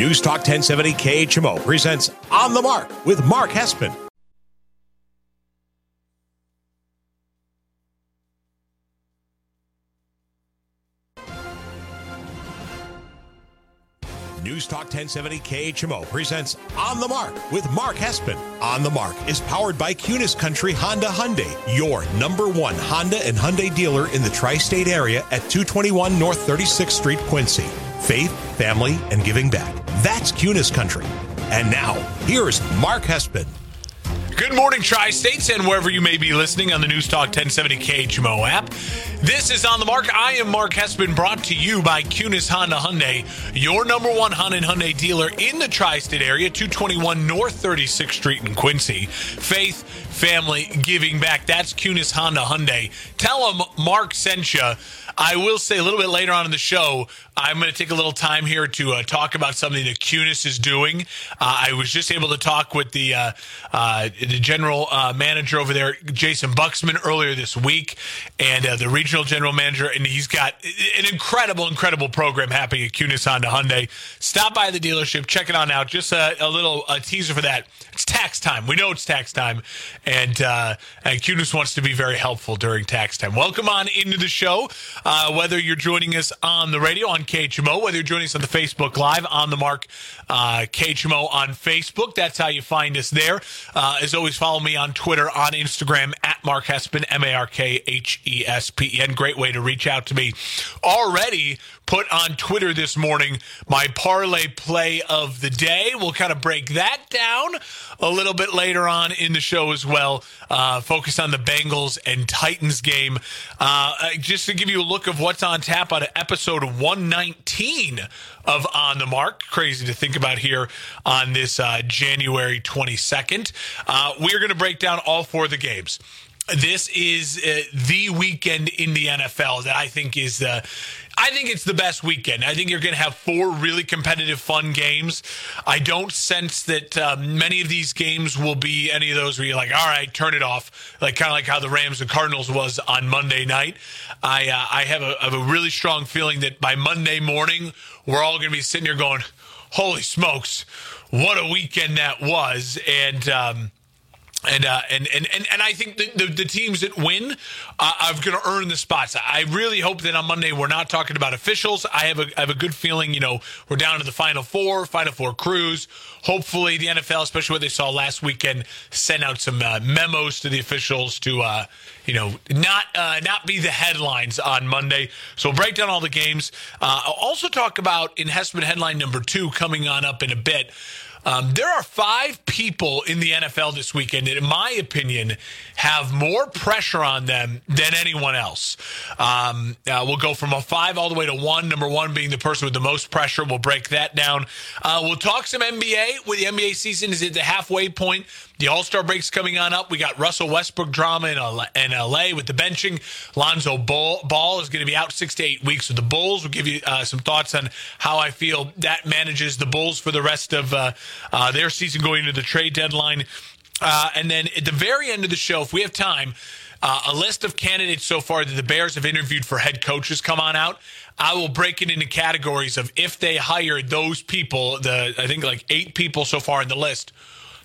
News Talk 1070 KHMO presents On the Mark with Mark Hespen. News Talk 1070 KHMO presents On the Mark with Mark Hespen. On the Mark is powered by Kunes Country Honda Hyundai, your number one Honda and Hyundai dealer in the tri state area at 221 North 36th Street, Quincy. Faith, family, and giving back. That's Kunes Country. And now, here's Mark Hespen. Good morning, Tri States, and wherever you may be listening on the News Talk 1070 KHMO app. This is On the Mark. I am Mark Hespen, brought to you by Kunes Honda Hyundai, your number one Honda and Hyundai dealer in the Tri State area, 221 North 36th Street in Quincy. Faith, family, giving back. That's Kunes Honda Hyundai. Tell them Mark sent you. I will say a little bit later on in the show, I'm going to take a little time here to uh, talk about something that Kunes is doing. Uh, I was just able to talk with the uh, uh the general uh, manager over there, Jason Buxman, earlier this week, and uh, the regional general manager, and he's got an incredible, incredible program happening at Kunes Honda Hyundai. Stop by the dealership, check it on out. Just a, a little a teaser for that. It's tax time. We know it's tax time, and uh, and Kunes wants to be very helpful during tax time. Welcome on into the show. Uh, whether you're joining us on the radio on KHMO, whether you're joining us on the Facebook Live on the Mark uh, KHMO on Facebook. That's how you find us there. Uh, as always, follow me on Twitter, on Instagram, at Mark Hespen, M A R K H E S P E N. Great way to reach out to me. Already put on Twitter this morning my parlay play of the day. We'll kind of break that down a little bit later on in the show as well. Uh, focus on the Bengals and Titans game. Uh just to give you a look of what's on tap on episode 119 of On the Mark. Crazy to think about here on this uh, January 22nd. Uh, we're going to break down all four of the games this is uh, the weekend in the NFL that I think is the. I think it's the best weekend. I think you're going to have four really competitive, fun games. I don't sense that uh, many of these games will be any of those where you're like, all right, turn it off, like kind of like how the Rams and Cardinals was on Monday night. I uh, I have a, have a really strong feeling that by Monday morning we're all going to be sitting here going, holy smokes, what a weekend that was, and. Um, and, uh, and and and and I think the, the, the teams that win uh, are going to earn the spots. I really hope that on Monday we're not talking about officials. I have a I have a good feeling. You know, we're down to the final four, final four crews. Hopefully, the NFL, especially what they saw last weekend, send out some uh, memos to the officials to uh, you know not uh, not be the headlines on Monday. So we'll break down all the games. Uh, I'll also talk about in headline number two coming on up in a bit. Um, there are five people in the NFL this weekend that, in my opinion, have more pressure on them than anyone else. Um, uh, we'll go from a five all the way to one. Number one being the person with the most pressure. We'll break that down. Uh, we'll talk some NBA. With the NBA season is at the halfway point. The All Star break's coming on up. We got Russell Westbrook drama in LA, in LA with the benching. Lonzo Ball, is going to be out six to eight weeks with the Bulls. We'll give you uh, some thoughts on how I feel that manages the Bulls for the rest of uh, uh, their season going into the trade deadline. Uh, and then at the very end of the show, if we have time, uh, a list of candidates so far that the Bears have interviewed for head coaches come on out. I will break it into categories of if they hire those people, the I think like eight people so far in the list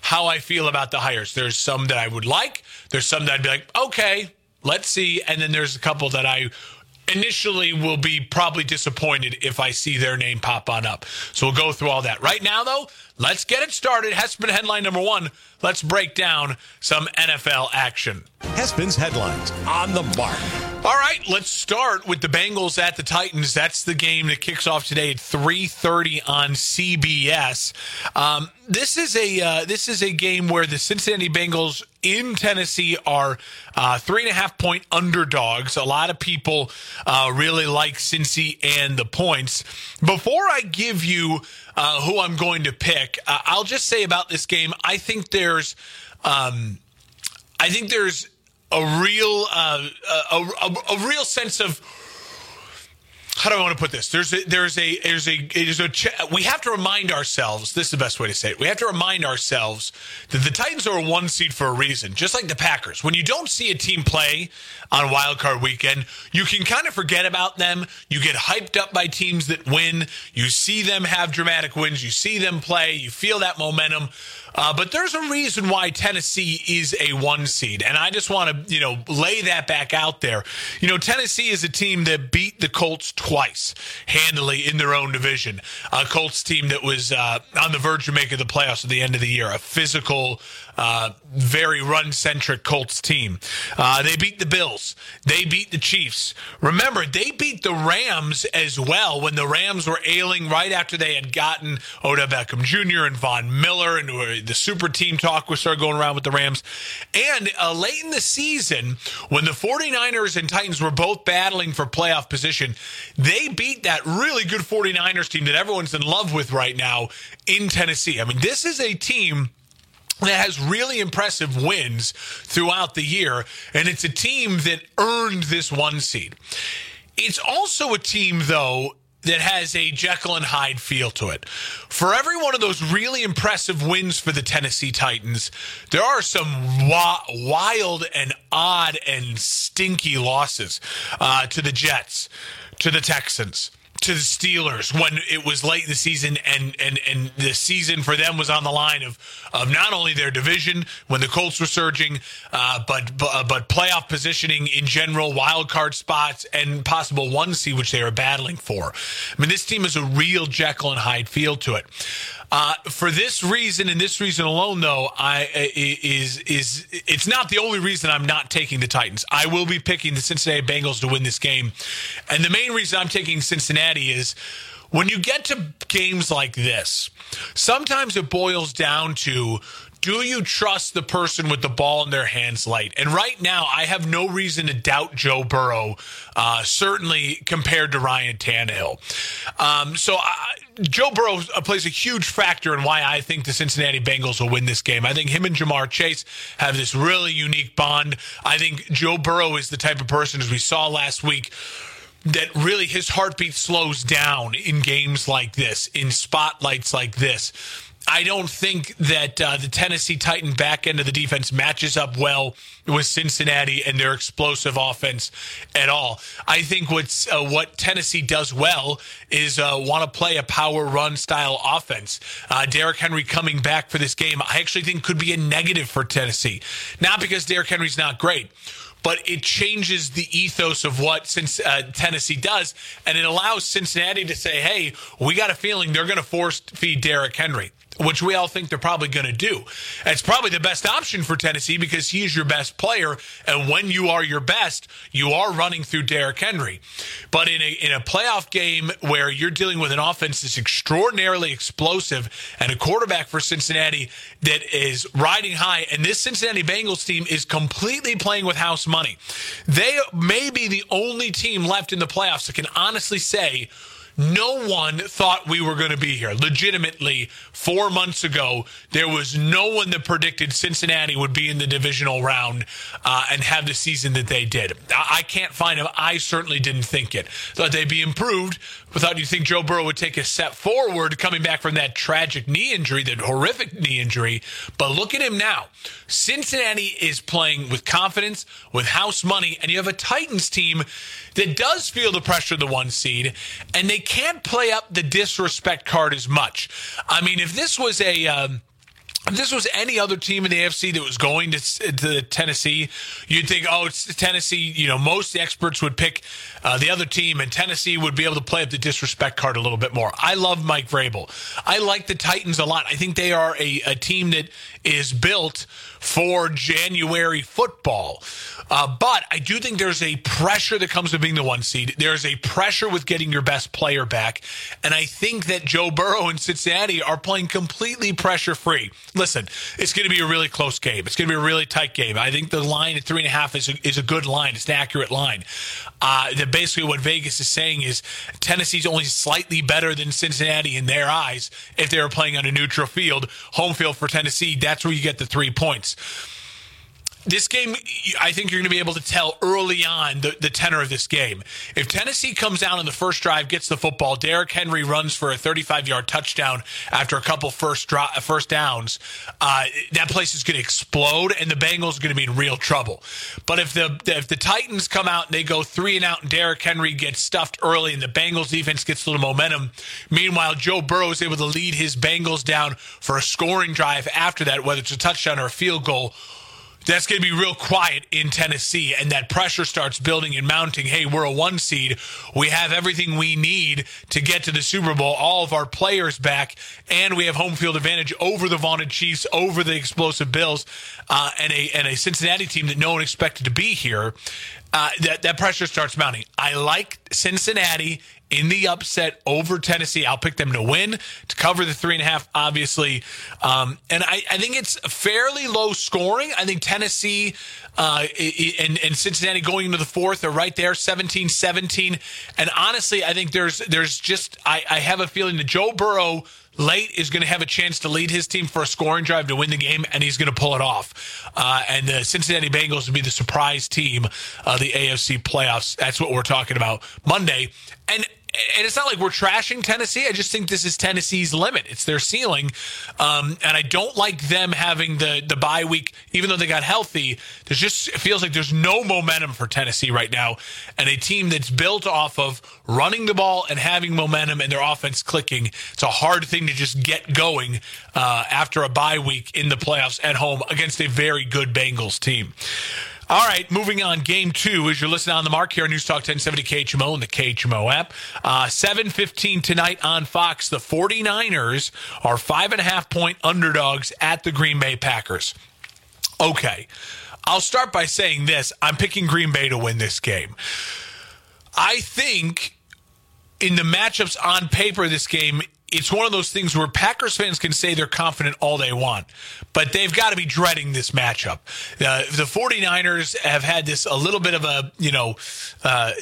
how I feel about the hires. There's some that I would like. There's some that I'd be like, okay, let's see. And then there's a couple that I initially will be probably disappointed if I see their name pop on up. So we'll go through all that. Right now, though, let's get it started. Hespen headline number one. Let's break down some NFL action. Hespen's headlines on the mark. All right, let's start with the Bengals at the Titans. That's the game that kicks off today at 3:30 on CBS. Um, this is a uh, this is a game where the Cincinnati Bengals in Tennessee are uh, three and a half point underdogs. A lot of people uh, really like Cincy and the points. Before I give you uh, who I'm going to pick, uh, I'll just say about this game. I think there's, um, I think there's a real uh, a, a, a real sense of how do I want to put this? There's a, there's a there's a there's a we have to remind ourselves. This is the best way to say it. We have to remind ourselves that the Titans are a one seed for a reason, just like the Packers. When you don't see a team play on Wild Card Weekend, you can kind of forget about them. You get hyped up by teams that win. You see them have dramatic wins. You see them play. You feel that momentum. Uh, but there's a reason why Tennessee is a one seed, and I just want to you know lay that back out there. You know, Tennessee is a team that beat the Colts twice handily in their own division. A Colts team that was uh, on the verge of making the playoffs at the end of the year. A physical, uh, very run centric Colts team. Uh, they beat the Bills. They beat the Chiefs. Remember, they beat the Rams as well when the Rams were ailing right after they had gotten Odell Beckham Jr. and Von Miller and the super team talk was started going around with the Rams. And uh, late in the season, when the 49ers and Titans were both battling for playoff position, they beat that really good 49ers team that everyone's in love with right now in Tennessee. I mean, this is a team that has really impressive wins throughout the year, and it's a team that earned this one seed. It's also a team, though, that has a Jekyll and Hyde feel to it. For every one of those really impressive wins for the Tennessee Titans, there are some wa- wild and odd and stinky losses uh, to the Jets, to the Texans, to the Steelers when it was late in the season and and and the season for them was on the line of of not only their division when the Colts were surging, uh, but but, uh, but playoff positioning in general, wild card spots, and possible one seed which they are battling for. I mean, this team is a real Jekyll and Hyde feel to it. Uh, for this reason and this reason alone, though, I is is it's not the only reason I'm not taking the Titans. I will be picking the Cincinnati Bengals to win this game, and the main reason I'm taking Cincinnati is when you get to games like this, sometimes it boils down to do you trust the person with the ball in their hands light? And right now, I have no reason to doubt Joe Burrow, uh, certainly compared to Ryan Tannehill. Um, so I, Joe Burrow uh, plays a huge factor in why I think the Cincinnati Bengals will win this game. I think him and Ja'Marr Chase have this really unique bond. I think Joe Burrow is the type of person, as we saw last week, that really his heartbeat slows down in games like this, in spotlights like this. I don't think that uh, the Tennessee Titan back end of the defense matches up well with Cincinnati and their explosive offense at all. I think what's uh, what Tennessee does well is uh, want to play a power run style offense. Uh, Derrick Henry coming back for this game, I actually think could be a negative for Tennessee, not because Derrick Henry's not great but it changes the ethos of what since uh, Tennessee does, and it allows Cincinnati to say, "Hey, we got a feeling they're going to force feed Derrick Henry." Which we all think they're probably going to do. It's probably the best option for Tennessee because he's your best player. And when you are your best, you are running through Derrick Henry. But in a, in a playoff game where you're dealing with an offense that's extraordinarily explosive and a quarterback for Cincinnati that is riding high, and this Cincinnati Bengals team is completely playing with house money, they may be the only team left in the playoffs that can honestly say, no one thought we were going to be here. Legitimately, four months ago, there was no one that predicted Cincinnati would be in the divisional round uh, and have the season that they did. I, I can't find them. I certainly didn't think it. Thought they'd be improved. Without you think Joe Burrow would take a step forward coming back from that tragic knee injury, that horrific knee injury. But look at him now. Cincinnati is playing with confidence, with house money, and you have a Titans team that does feel the pressure of the one seed, and they can't play up the disrespect card as much. I mean, if this was a. Um, if this was any other team in the AFC that was going to, to Tennessee, you'd think, oh, it's Tennessee. You know, most experts would pick uh, the other team, and Tennessee would be able to play up the disrespect card a little bit more. I love Mike Vrabel. I like the Titans a lot. I think they are a, a team that is built for January football. Uh, but I do think there's a pressure that comes with being the one seed. There's a pressure with getting your best player back. And I think that Joe Burrow and Cincinnati are playing completely pressure free. Listen, it's going to be a really close game. It's going to be a really tight game. I think the line at three and a half is a, is a good line. It's an accurate line. Uh, the, basically, what Vegas is saying is Tennessee's only slightly better than Cincinnati in their eyes if they were playing on a neutral field. Home field for Tennessee, that's where you get the three points. This game, I think you're going to be able to tell early on the, the tenor of this game. If Tennessee comes out on the first drive, gets the football, Derrick Henry runs for a 35 yard touchdown after a couple first dro- first downs, uh, that place is going to explode, and the Bengals are going to be in real trouble. But if the if the Titans come out and they go three and out, and Derrick Henry gets stuffed early, and the Bengals defense gets a little momentum, meanwhile Joe Burrow is able to lead his Bengals down for a scoring drive after that, whether it's a touchdown or a field goal that's going to be real quiet in Tennessee, and that pressure starts building and mounting. Hey, we're a one seed. We have everything we need to get to the Super Bowl. All of our players back, and we have home field advantage over the vaunted Chiefs, over the explosive Bills, uh, and a and a Cincinnati team that no one expected to be here. Uh, that that pressure starts mounting. I like Cincinnati in the upset over Tennessee. I'll pick them to win, to cover the three and a half, obviously. Um, and I, I, think it's fairly low scoring. I think Tennessee uh, and, and, Cincinnati going into the fourth are right there, 17 17. And honestly, I think there's there's just, I, I have a feeling that Joe Burrow late is going to have a chance to lead his team for a scoring drive to win the game, and he's going to pull it off. Uh, and the Cincinnati Bengals will be the surprise team of the AFC playoffs. That's what we're talking about Monday. And and it's not like we're trashing Tennessee. I just think this is Tennessee's limit. It's their ceiling, um, and I don't like them having the the bye week. Even though they got healthy, there's just it feels like there's no momentum for Tennessee right now, and a team that's built off of running the ball and having momentum and their offense clicking. It's a hard thing to just get going uh, after a bye week in the playoffs at home against a very good Bengals team. All right, moving on. Game two, as you're listening on the mark here on News Talk 1070 KHMO and the KHMO app. Uh, 7.15 tonight on Fox. The 49ers are five and a half point underdogs at the Green Bay Packers. Okay. I'll start by saying this. I'm picking Green Bay to win this game. I think in the matchups on paper, this game it's one of those things where Packers fans can say they're confident all they want, but they've got to be dreading this matchup. Uh, the 49ers have had this a little bit of a, you know, uh,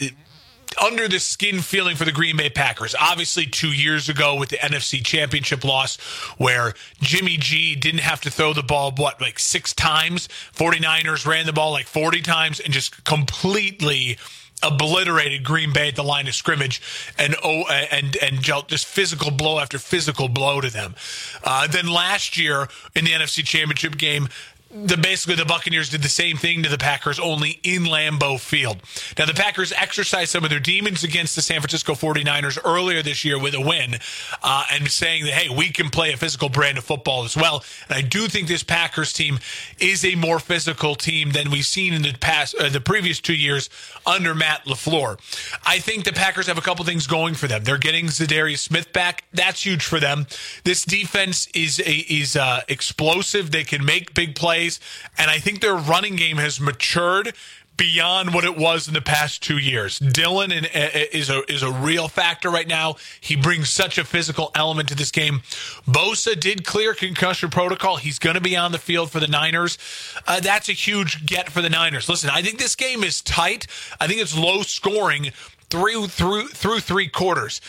under the skin feeling for the Green Bay Packers. Obviously, two years ago with the NFC Championship loss, where Jimmy G didn't have to throw the ball, what, like six times? 49ers ran the ball like 40 times and just completely obliterated Green Bay at the line of scrimmage and oh and and just physical blow after physical blow to them. Uh, then last year in the NFC Championship game, the basically the Buccaneers did the same thing to the Packers, only in Lambeau Field. Now, the Packers exercised some of their demons against the San Francisco 49ers earlier this year with a win uh, and saying that, hey, we can play a physical brand of football as well. And I do think this Packers team is a more physical team than we've seen in the past, uh, the previous two years under Matt LaFleur. I think the Packers have a couple things going for them. They're getting Za'Darius Smith back. That's huge for them. This defense is a, is uh, explosive. They can make big plays plays, and I think their running game has matured beyond what it was in the past two years. Dillon is a is a real factor right now. He brings such a physical element to this game. Bosa did clear concussion protocol. He's going to be on the field for the Niners. Uh, that's a huge get for the Niners. Listen, I think this game is tight. I think it's low scoring through through through three quarters.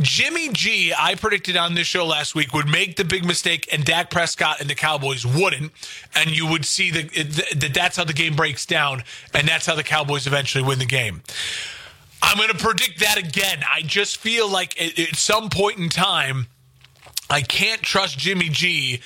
Jimmy G, I predicted on this show last week, would make the big mistake, and Dak Prescott and the Cowboys wouldn't. And you would see that that's how the game breaks down, and that's how the Cowboys eventually win the game. I'm going to predict that again. I just feel like at, some point in time, I can't trust Jimmy G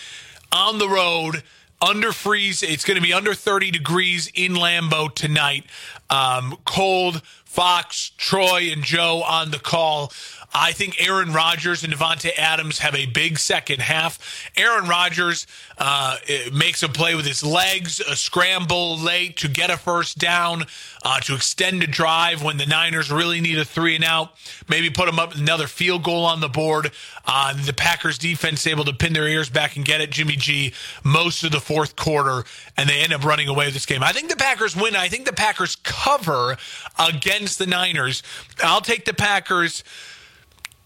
on the road under freeze. It's going to be under 30 degrees in Lambeau tonight. Um, cold. Fox, Troy, and Joe on the call. I think Aaron Rodgers and Davante Adams have a big second half. Aaron Rodgers uh, makes a play with his legs, a scramble late to get a first down, uh, to extend a drive when the Niners really need a three and out. Maybe put them up another field goal on the board. Uh, the Packers defense able to pin their ears back and get at Jimmy G most of the fourth quarter, and they end up running away with this game. I think the Packers win. I think the Packers cover against the Niners. I'll take the Packers.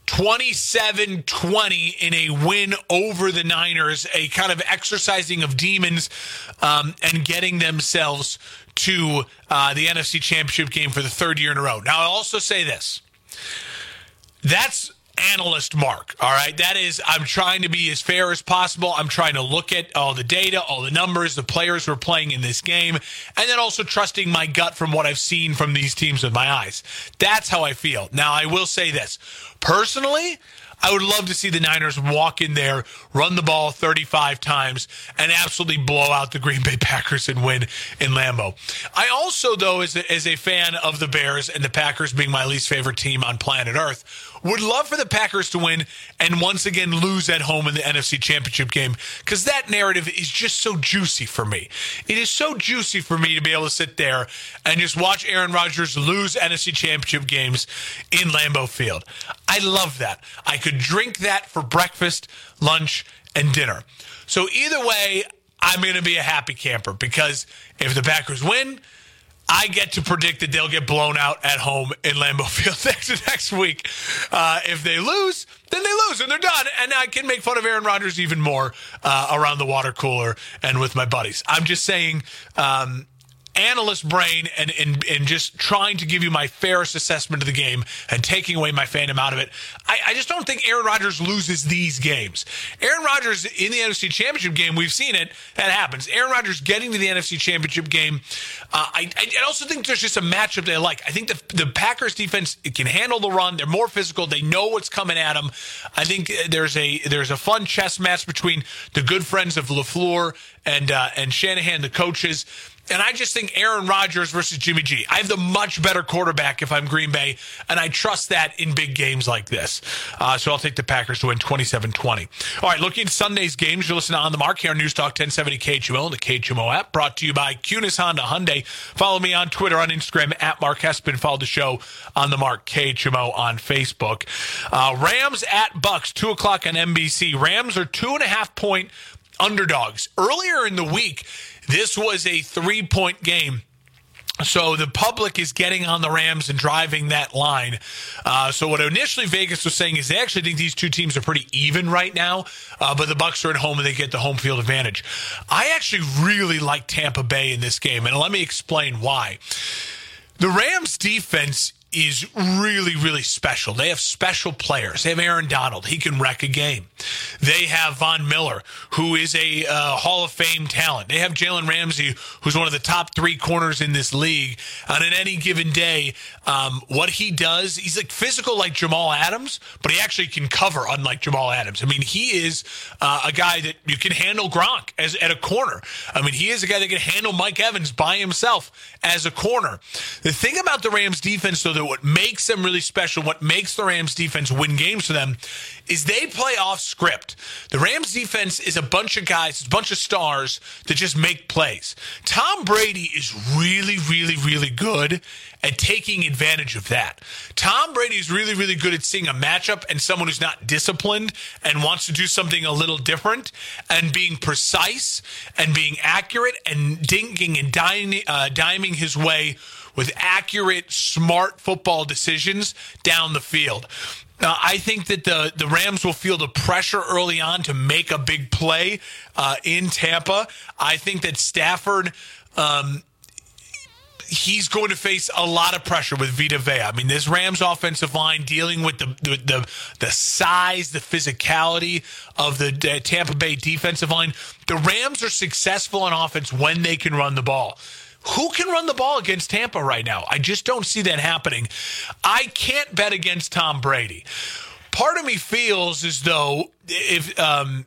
27 20 in a win over the Niners, a kind of exercising of demons um, and getting themselves to uh, the NFC Championship game for the third year in a row. Now, I'll also say this that's analyst Mark. All right. That is, I'm trying to be as fair as possible. I'm trying to look at all the data, all the numbers, the players who are playing in this game, and then also trusting my gut from what I've seen from these teams with my eyes. That's how I feel. Now, I will say this personally, I would love to see the Niners walk in there, run the ball 35 times, and absolutely blow out the Green Bay Packers and win in Lambeau. I also, though, as a, as a fan of the Bears and the Packers being my least favorite team on planet Earth, would love for the Packers to win and once again lose at home in the NFC Championship game because that narrative is just so juicy for me. It is so juicy for me to be able to sit there and just watch Aaron Rodgers lose NFC Championship games in Lambeau Field. I love that. I could drink that for breakfast, lunch, and dinner. So either way, I'm going to be a happy camper because if the Packers win, I get to predict that they'll get blown out at home in Lambeau Field next next week. Uh, if they lose, then they lose and they're done. And I can make fun of Aaron Rodgers even more uh, around the water cooler and with my buddies. I'm just saying. Um, analyst brain and, and, and just trying to give you my fairest assessment of the game and taking away my fandom out of it. I, I just don't think Aaron Rodgers loses these games. Aaron Rodgers in the NFC Championship game, we've seen it. That happens. Aaron Rodgers getting to the NFC Championship game. Uh, I, I also think there's just a matchup they like. I think the, the Packers defense can handle the run. They're more physical. They know what's coming at them. I think there's a there's a fun chess match between the good friends of LaFleur and uh, and Shanahan, the coaches. And I just think Aaron Rodgers versus Jimmy G. I have the much better quarterback if I'm Green Bay, and I trust that in big games like this. Uh, so I'll take the Packers to win 27 20. All right, looking at Sunday's games, you're listening to On the Mark here on News Talk 1070 KHMO and the KHMO app, brought to you by Kunes Honda Hyundai. Follow me on Twitter, on Instagram, at Mark Hespen. Follow the show on the Mark KHMO on Facebook. Uh, Rams at Bucks, 2 o'clock on NBC. Rams are two and a half point underdogs. Earlier in the week, this was a three point game. So the public is getting on the Rams and driving that line. Uh, so what initially Vegas was saying is they actually think these two teams are pretty even right now, uh, but the Bucks are at home and they get the home field advantage. I actually really like Tampa Bay in this game, and let me explain why. The Rams defense is really, really special. They have special players. They have Aaron Donald. He can wreck a game. They have Von Miller, who is a uh, Hall of Fame talent. They have Jalen Ramsey, who's one of the top three corners in this league. And in any given day, um, what he does, he's like physical like Jamal Adams, but he actually can cover unlike Jamal Adams. I mean, he is uh, a guy that you can handle Gronk as at a corner. I mean, he is a guy that can handle Mike Evans by himself as a corner. The thing about the Rams defense, though, what makes them really special, what makes the Rams defense win games for them, is they play off script. The Rams defense is a bunch of guys, it's a bunch of stars that just make plays. Tom Brady is really, really, really good at taking advantage of that. Tom Brady is really, really good at seeing a matchup and someone who's not disciplined and wants to do something a little different and being precise and being accurate and dinking and diming, uh, diming his way with accurate, smart football decisions down the field. Uh, I think that the, the Rams will feel the pressure early on to make a big play uh, in Tampa. I think that Stafford. Um, he's going to face a lot of pressure with Vita Vea. I mean, this Rams offensive line dealing with the the the, the size, the physicality of the uh, Tampa Bay defensive line. The Rams are successful on offense when they can run the ball. Who can run the ball against Tampa right now? I just don't see that happening. I can't bet against Tom Brady. Part of me feels as though if um,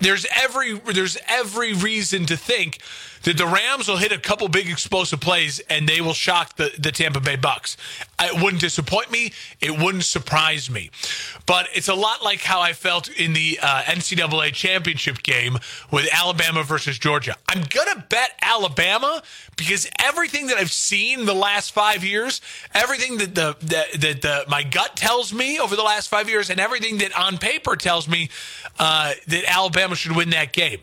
there's every there's every reason to think that the Rams will hit a couple big explosive plays and they will shock the, the Tampa Bay Bucks. It wouldn't disappoint me. It wouldn't surprise me. But it's a lot like how I felt in the uh, NCAA championship game with Alabama versus Georgia. I'm going to bet Alabama because everything that I've seen the last five years, everything that the that, the, my gut tells me over the last five years, and everything that on paper tells me uh, that Alabama should win that game.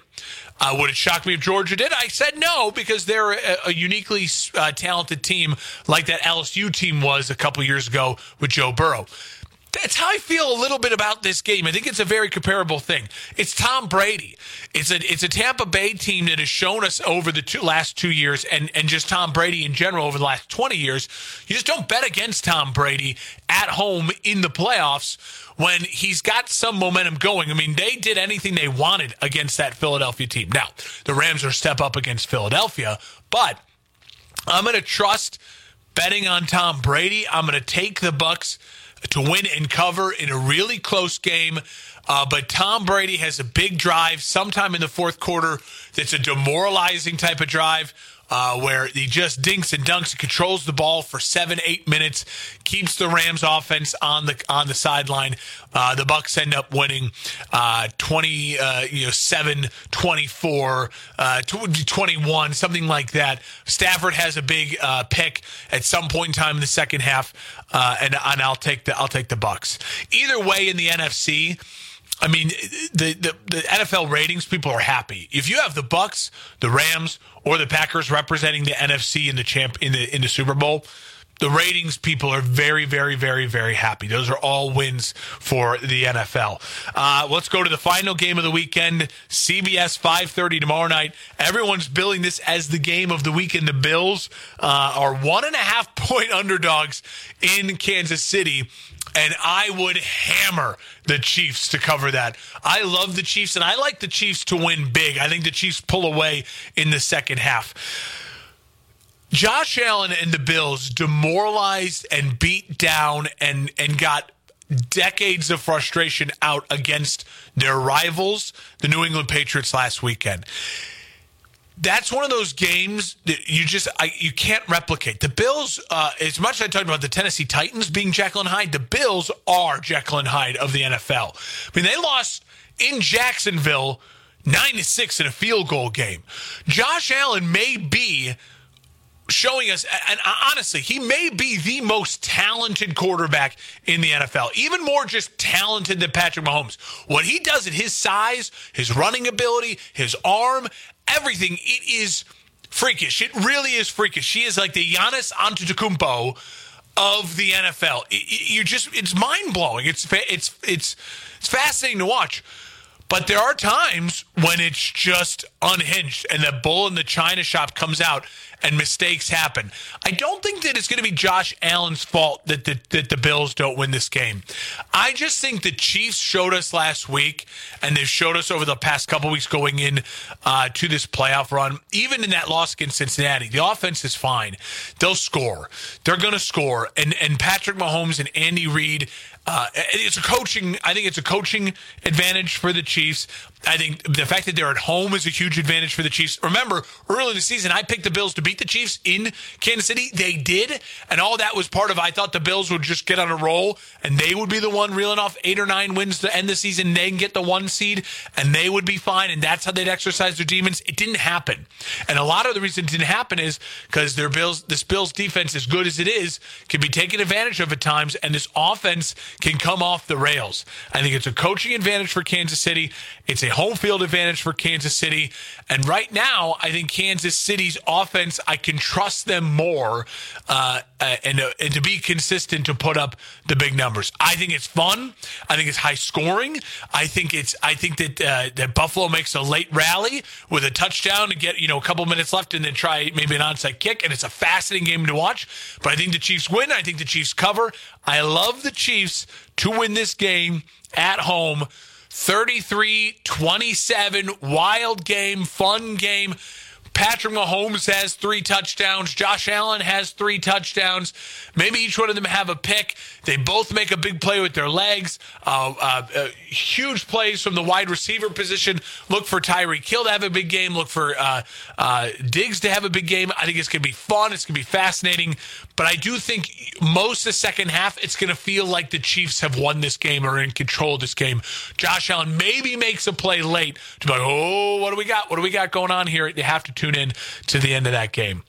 Uh, would it shock me if Georgia did? I said no because they're a, a uniquely uh, talented team like that LSU team was a couple years ago with Joe Burrow. That's how I feel a little bit about this game. I think it's a very comparable thing. It's Tom Brady. It's a it's a Tampa Bay team that has shown us over the two, last two years, and and just Tom Brady in general over the last twenty years. You just don't bet against Tom Brady at home in the playoffs when he's got some momentum going. I mean, they did anything they wanted against that Philadelphia team. Now the Rams are step up against Philadelphia, but I'm going to trust betting on Tom Brady. I'm going to take the Bucks to win and cover in a really close game. Uh, but Tom Brady has a big drive sometime in the fourth quarter that's a demoralizing type of drive uh, where he just dinks and dunks and controls the ball for seven, eight minutes, keeps the Rams offense on the on the sideline. Uh, the Bucks end up winning uh, 20, uh, you know, 7, 24, uh, 21, something like that. Stafford has a big uh, pick at some point in time in the second half, and, and I'll take the I'll take the Bucks. Either way, in the NFC. I mean, the, the, the NFL ratings, people are happy. If you have the Bucks, the Rams, or the Packers representing the NFC in the champ in the in the Super Bowl, the ratings people are very, very, very, very happy. Those are all wins for the NFL. Uh, let's go to the final game of the weekend. CBS 5:30 tomorrow night. Everyone's billing this as the game of the weekend. The Bills uh, are one and a half point underdogs in Kansas City and I would hammer the Chiefs to cover that. I love the Chiefs, and I like the Chiefs to win big. I think the Chiefs pull away in the second half. Josh Allen and the Bills demoralized and beat down and and got decades of frustration out against their rivals, the New England Patriots last weekend that's one of those games that you just I, you can't replicate. The Bills, uh, as much as I talked about the Tennessee Titans being Jekyll and Hyde, the Bills are Jekyll and Hyde of the NFL. I mean, they lost in Jacksonville nine to six in a field goal game. Josh Allen may be showing us, and honestly, he may be the most talented quarterback in the NFL, even more just talented than Patrick Mahomes. What he does at his size, his running ability, his arm, everything, it is freakish. It really is freakish. She is like the Giannis Antetokounmpo of the NFL. You just, it's mind blowing. It's, it's, it's, it's fascinating to watch. But there are times when it's just unhinged and the bull in the china shop comes out and mistakes happen. I don't think that it's going to be Josh Allen's fault that the, that the Bills don't win this game. I just think the Chiefs showed us last week, and they've showed us over the past couple weeks going in uh, to this playoff run. Even in that loss against Cincinnati, the offense is fine. They'll score. They're going to score. And and Patrick Mahomes and Andy Reid uh, it's a coaching. I think it's a coaching advantage for the Chiefs. I think the fact that they're at home is a huge advantage for the Chiefs. Remember, early in the season, I picked the Bills to beat the Chiefs in Kansas City. They did, and all that was part of. I thought the Bills would just get on a roll, and they would be the one reeling off eight or nine wins to end the season. They can get the one seed, and they would be fine, and that's how they'd exercise their demons. It didn't happen, and a lot of the reason it didn't happen is because their Bills, this Bills defense, as good as it is, can be taken advantage of at times, and this offense can come off the rails. I think it's a coaching advantage for Kansas City. It's a home field advantage for Kansas City. And right now, I think Kansas City's offense, I can trust them more uh, uh, and, uh, and to be consistent to put up the big numbers. I think it's fun. I think it's high scoring. I think it's. I think that uh, that Buffalo makes a late rally with a touchdown to get you know a couple minutes left and then try maybe an onside kick. And it's a fascinating game to watch. But I think the Chiefs win. I think the Chiefs cover. I love the Chiefs to win this game at home. 33 27, wild game, fun game. Patrick Mahomes has three touchdowns. Josh Allen has three touchdowns. Maybe each one of them have a pick. They both make a big play with their legs. Uh, uh, uh, huge plays from the wide receiver position. Look for Tyreek Hill to have a big game. Look for uh, uh, Diggs to have a big game. I think it's going to be fun. It's going to be fascinating. But I do think most of the second half, it's going to feel like the Chiefs have won this game or in control of this game. Josh Allen maybe makes a play late to be like, oh, what do we got? What do we got going on here? You have to tune in to the end of that game.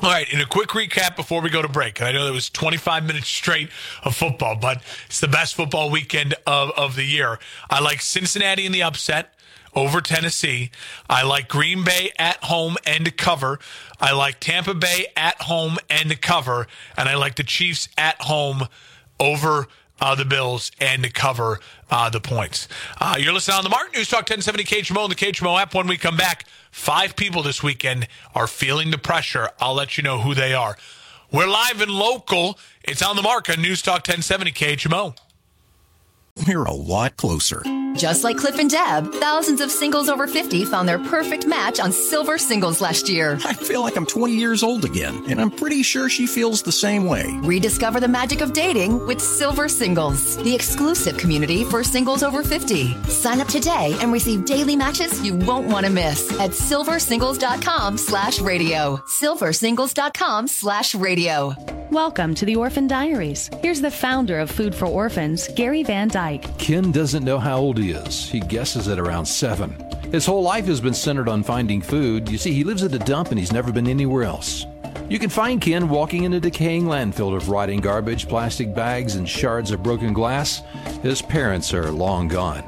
All right, in a quick recap before we go to break, I know there was 25 minutes straight of football, but it's the best football weekend of, of the year. I like Cincinnati in the upset over Tennessee. I like Green Bay at home and to cover. I like Tampa Bay at home and to cover. And I like the Chiefs at home over uh, the Bills and to cover uh, the points. Uh, you're listening on the Martin News Talk 1070 KHMO and the KHMO app. When we come back, five people this weekend are feeling the pressure. I'll let you know who they are. We're live and local. It's on the Mark on News Talk 1070 KHMO. We're a lot closer. Just like Cliff and Deb, thousands of singles over 50 found their perfect match on Silver Singles last year. I feel like I'm 20 years old again, and I'm pretty sure she feels the same way. Rediscover the magic of dating with Silver Singles, the exclusive community for singles over 50. Sign up today and receive daily matches you won't want to miss at silversingles.com slash radio. Silversingles.com slash radio. Welcome to the Orphan Diaries. Here's the founder of Food for Orphans, Gary Van Dyke. Ken doesn't know how old he is. He guesses at around seven. His whole life has been centered on finding food. You see, he lives at a dump and he's never been anywhere else. You can find Ken walking in a decaying landfill of rotting garbage, plastic bags, and shards of broken glass. His parents are long gone.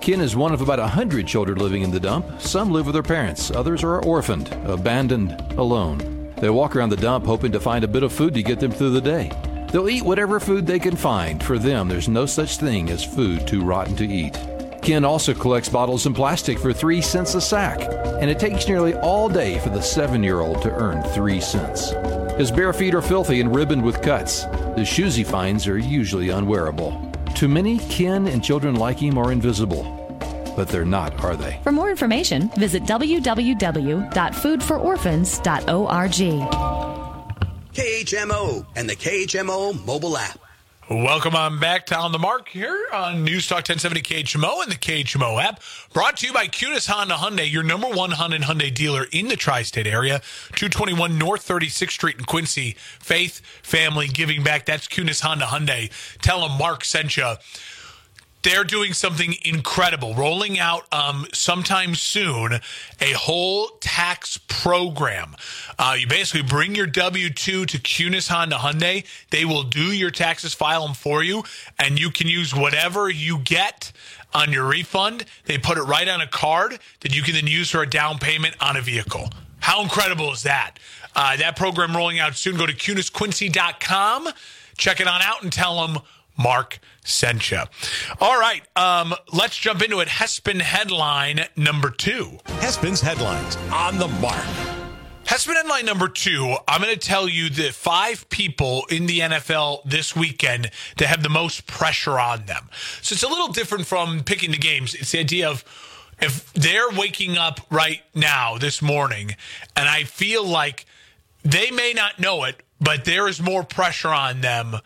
Ken is one of about a hundred children living in the dump. Some live with their parents, others are orphaned, abandoned, alone. They walk around the dump hoping to find a bit of food to get them through the day. They'll eat whatever food they can find. For them, there's no such thing as food too rotten to eat. Ken also collects bottles and plastic for three cents a sack, and it takes nearly all day for the seven year old to earn three cents. His bare feet are filthy and ribboned with cuts. The shoes he finds are usually unwearable. To many, Ken and children like him are invisible. But they're not, are they? For more information, visit www.foodfororphans.org. KHMO and the KHMO mobile app. Welcome on back to On the Mark here on News Talk 1070 KHMO and the KHMO app. Brought to you by Kunes Honda Hyundai, your number one Honda and Hyundai dealer in the tri-state area. 221 North 36th Street in Quincy. Faith, family, giving back. That's Kunes Honda Hyundai. Tell them Mark sent you they're doing something incredible, rolling out um, sometime soon a whole tax program. Uh, you basically bring your W 2 to Kunes Honda Hyundai. They will do your taxes, file them for you, and you can use whatever you get on your refund. They put it right on a card that you can then use for a down payment on a vehicle. How incredible is that? Uh, that program rolling out soon. Go to KunesQuincy.com, check it on out, and tell them Mark Sencha. All right, um, let's jump into it. Hespen headline number two. Hespen's headlines on the mark. Hespen headline number two. I'm going to tell you the five people in the NFL this weekend that have the most pressure on them. So it's a little different from picking the games. It's the idea of if they're waking up right now this morning, and I feel like they may not know it, but there is more pressure on them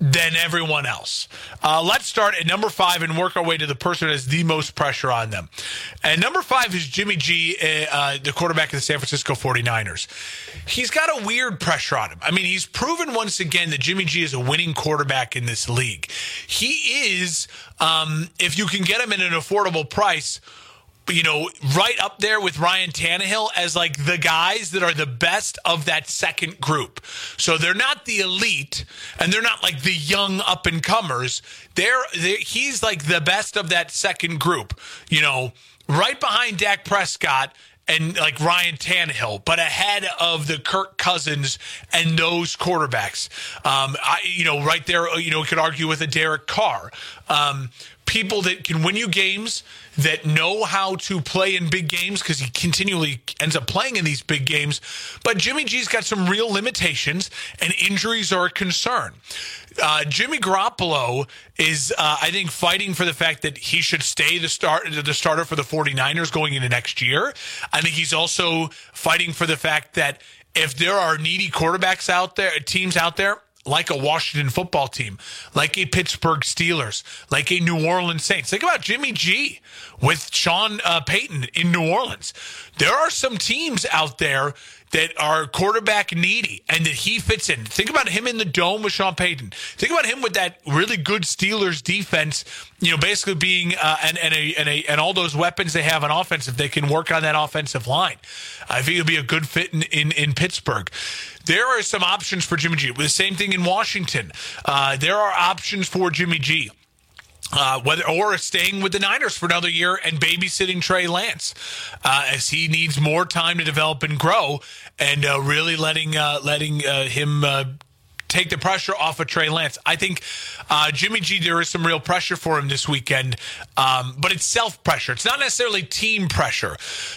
than everyone else. Uh, let's start at number five and work our way to the person that has the most pressure on them. And number five is Jimmy G, uh, uh the quarterback of the San Francisco 49ers. He's got a weird pressure on him. I mean, he's proven once again that Jimmy G is a winning quarterback in this league. He is, um, if you can get him at an affordable price, you know, right up there with Ryan Tannehill as like the guys that are the best of that second group. So they're not the elite and they're not like the young up and comers. They're, they're he's like the best of that second group, you know, right behind Dak Prescott and like Ryan Tannehill, but ahead of the Kirk Cousins and those quarterbacks. Um, I, you know, right there, you know, could argue with a Derek Carr. Um, people that can win you games, that know how to play in big games because he continually ends up playing in these big games. But Jimmy G's got some real limitations, and injuries are a concern. Uh, Jimmy Garoppolo is, uh, I think, fighting for the fact that he should stay the start the starter for the 49ers going into next year. I think he's also fighting for the fact that if there are needy quarterbacks out there, teams out there, like a Washington football team, like a Pittsburgh Steelers, like a New Orleans Saints. Think about Jimmy G with Sean uh, Payton in New Orleans. There are some teams out there that are quarterback needy and that he fits in. Think about him in the dome with Sean Payton. Think about him with that really good Steelers defense, you know, basically being uh, and and a, and a, and all those weapons they have on offense if they can work on that offensive line. I think it'll be a good fit in, in, in Pittsburgh. There are some options for Jimmy G. The same thing in Washington. Uh, there are options for Jimmy G. Uh, whether or staying with the Niners for another year and babysitting Trey Lance uh, as he needs more time to develop and grow, and uh, really letting uh, letting uh, him take the pressure off of Trey Lance. I think uh, Jimmy G, there is some real pressure for him this weekend, um, but it's self pressure. It's not necessarily team pressure.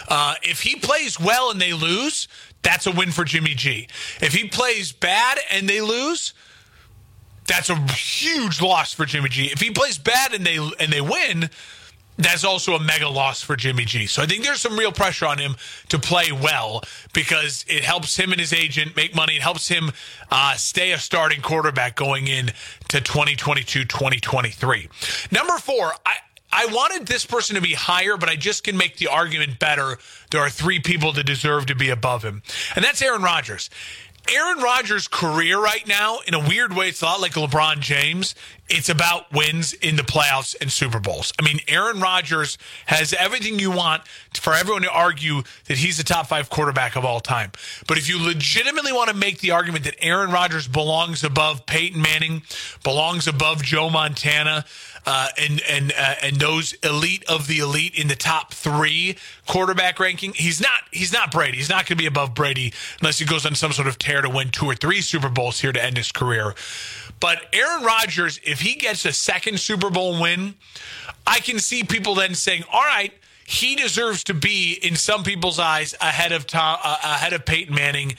Uh, if he plays well and they lose, that's a win for Jimmy G. If he plays bad and they lose, that's a huge loss for Jimmy G. If he plays bad and they and they win, that's also a mega loss for Jimmy G. So I think there's some real pressure on him to play well because it helps him and his agent make money. It helps him uh, stay a starting quarterback going in to 2022, 2023. Number four, I, I wanted this person to be higher, but I just can make the argument better. There are three people that deserve to be above him, and that's Aaron Rodgers. Aaron Rodgers' career right now, in a weird way, it's a lot like LeBron James. It's about wins in the playoffs and Super Bowls. I mean, Aaron Rodgers has everything you want for everyone to argue that he's the top five quarterback of all time. But if you legitimately want to make the argument that Aaron Rodgers belongs above Peyton Manning, belongs above Joe Montana, uh, and and uh, and those elite of the elite in the top three quarterback ranking. He's not he's not Brady. He's not going to be above Brady unless he goes on some sort of tear to win two or three Super Bowls here to end his career. But Aaron Rodgers, if he gets a second Super Bowl win, I can see people then saying, "All right." He deserves to be, in some people's eyes, ahead of Tom, uh, ahead of Peyton Manning,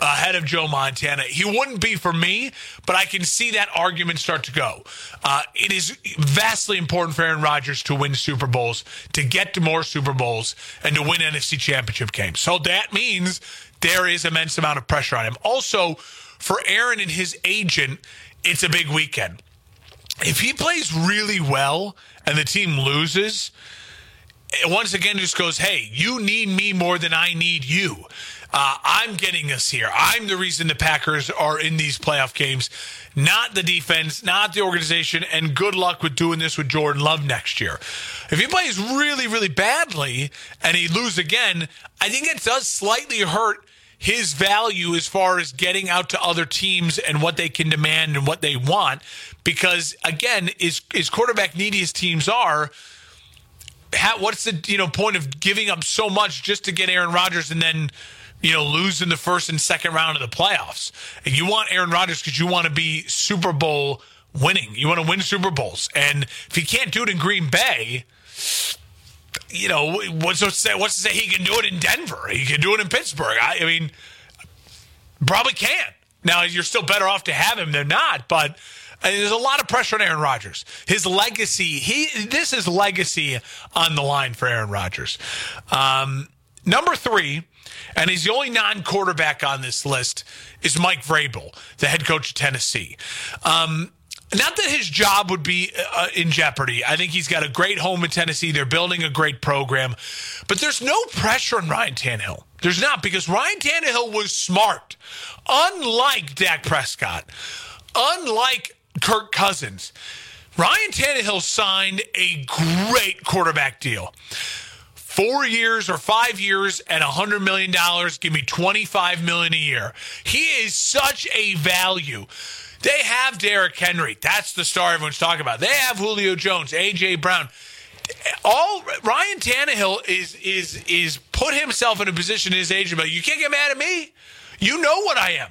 ahead of Joe Montana. He wouldn't be for me, but I can see that argument start to go. Uh, it is vastly important for Aaron Rodgers to win Super Bowls, to get to more Super Bowls, and to win NFC championship games. So that means there is immense amount of pressure on him. Also, for Aaron and his agent, it's a big weekend. If he plays really well and the team loses, once again just goes, hey, you need me more than I need you. Uh, I'm getting us here. I'm the reason the Packers are in these playoff games, not the defense, not the organization. And good luck with doing this with Jordan Love next year. If he plays really, really badly and he loses again, I think it does slightly hurt his value as far as getting out to other teams and what they can demand and what they want. Because again, as, as quarterback needy as teams are, how, what's the you know point of giving up so much just to get Aaron Rodgers and then you know, lose in the first and second round of the playoffs. And you want Aaron Rodgers because you want to be Super Bowl winning. You want to win Super Bowls. And if he can't do it in Green Bay, you know, what's to say, what's to say he can do it in Denver? He can do it in Pittsburgh. I, I mean, probably can. Now, you're still better off to have him than not, but uh, there's a lot of pressure on Aaron Rodgers. His legacy, he this is legacy on the line for Aaron Rodgers. Um, number three, and he's the only non quarterback on this list, is Mike Vrabel, the head coach of Tennessee. Um, not that his job would be uh, in jeopardy. I think he's got a great home in Tennessee. They're building a great program. But there's no pressure on Ryan Tannehill. There's not because Ryan Tannehill was smart. Unlike Dak Prescott, unlike Kirk Cousins, Ryan Tannehill signed a great quarterback deal four years or five years at a hundred million dollars give me 25 million a year he is such a value they have Derrick Henry. That's the star everyone's talking about. They have Julio Jones, AJ Brown. All Ryan Tannehill is is is put himself in a position in his agent, but you can't get mad at me. You know what I am.